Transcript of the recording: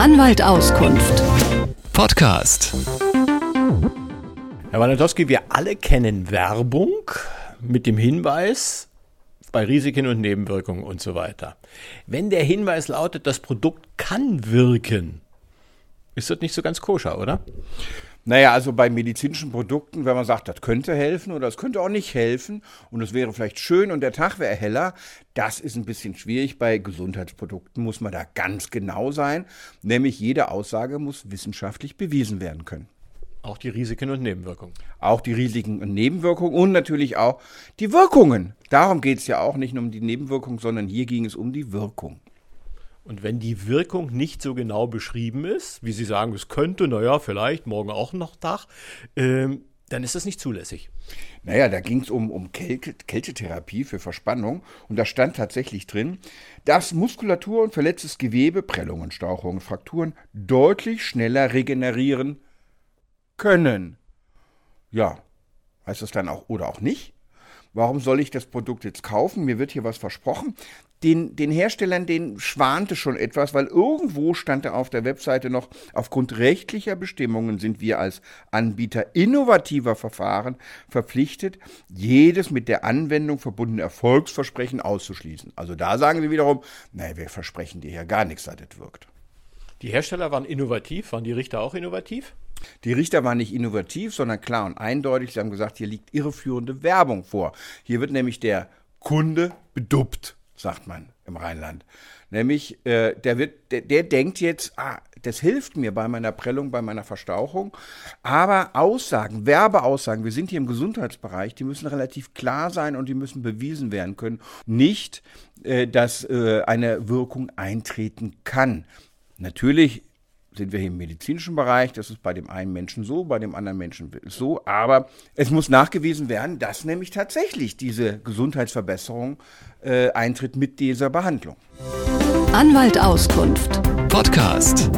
Anwalt Auskunft. Podcast. Herr Wanatowski, wir alle kennen Werbung mit dem Hinweis bei Risiken und Nebenwirkungen und so weiter. Wenn der Hinweis lautet, das Produkt kann wirken, ist das nicht so ganz koscher, oder? Naja, also bei medizinischen Produkten, wenn man sagt, das könnte helfen oder es könnte auch nicht helfen und es wäre vielleicht schön und der Tag wäre heller, das ist ein bisschen schwierig. Bei Gesundheitsprodukten muss man da ganz genau sein, nämlich jede Aussage muss wissenschaftlich bewiesen werden können. Auch die Risiken und Nebenwirkungen. Auch die Risiken und Nebenwirkungen und natürlich auch die Wirkungen. Darum geht es ja auch nicht nur um die Nebenwirkung, sondern hier ging es um die Wirkung. Und wenn die Wirkung nicht so genau beschrieben ist, wie Sie sagen, es könnte, naja, vielleicht morgen auch noch Tag, ähm, dann ist das nicht zulässig. Naja, da ging es um, um Kälte, Kältetherapie für Verspannung und da stand tatsächlich drin, dass Muskulatur und verletztes Gewebe, Prellungen, Stauchungen, Frakturen deutlich schneller regenerieren können. Ja, heißt das dann auch oder auch nicht? Warum soll ich das Produkt jetzt kaufen? Mir wird hier was versprochen. Den, den Herstellern, den schwante schon etwas, weil irgendwo stand da auf der Webseite noch, aufgrund rechtlicher Bestimmungen sind wir als Anbieter innovativer Verfahren verpflichtet, jedes mit der Anwendung verbundene Erfolgsversprechen auszuschließen. Also da sagen sie wiederum, naja, wir versprechen dir ja gar nichts, dass das wirkt. Die Hersteller waren innovativ, waren die Richter auch innovativ? Die Richter waren nicht innovativ, sondern klar und eindeutig. Sie haben gesagt, hier liegt irreführende Werbung vor. Hier wird nämlich der Kunde beduppt, sagt man im Rheinland. Nämlich, äh, der, wird, der, der denkt jetzt, ah, das hilft mir bei meiner Prellung, bei meiner Verstauchung. Aber Aussagen, Werbeaussagen, wir sind hier im Gesundheitsbereich, die müssen relativ klar sein und die müssen bewiesen werden können. Nicht, äh, dass äh, eine Wirkung eintreten kann. Natürlich sind wir hier im medizinischen Bereich. Das ist bei dem einen Menschen so, bei dem anderen Menschen so. Aber es muss nachgewiesen werden, dass nämlich tatsächlich diese Gesundheitsverbesserung äh, eintritt mit dieser Behandlung. Anwalt Auskunft. Podcast.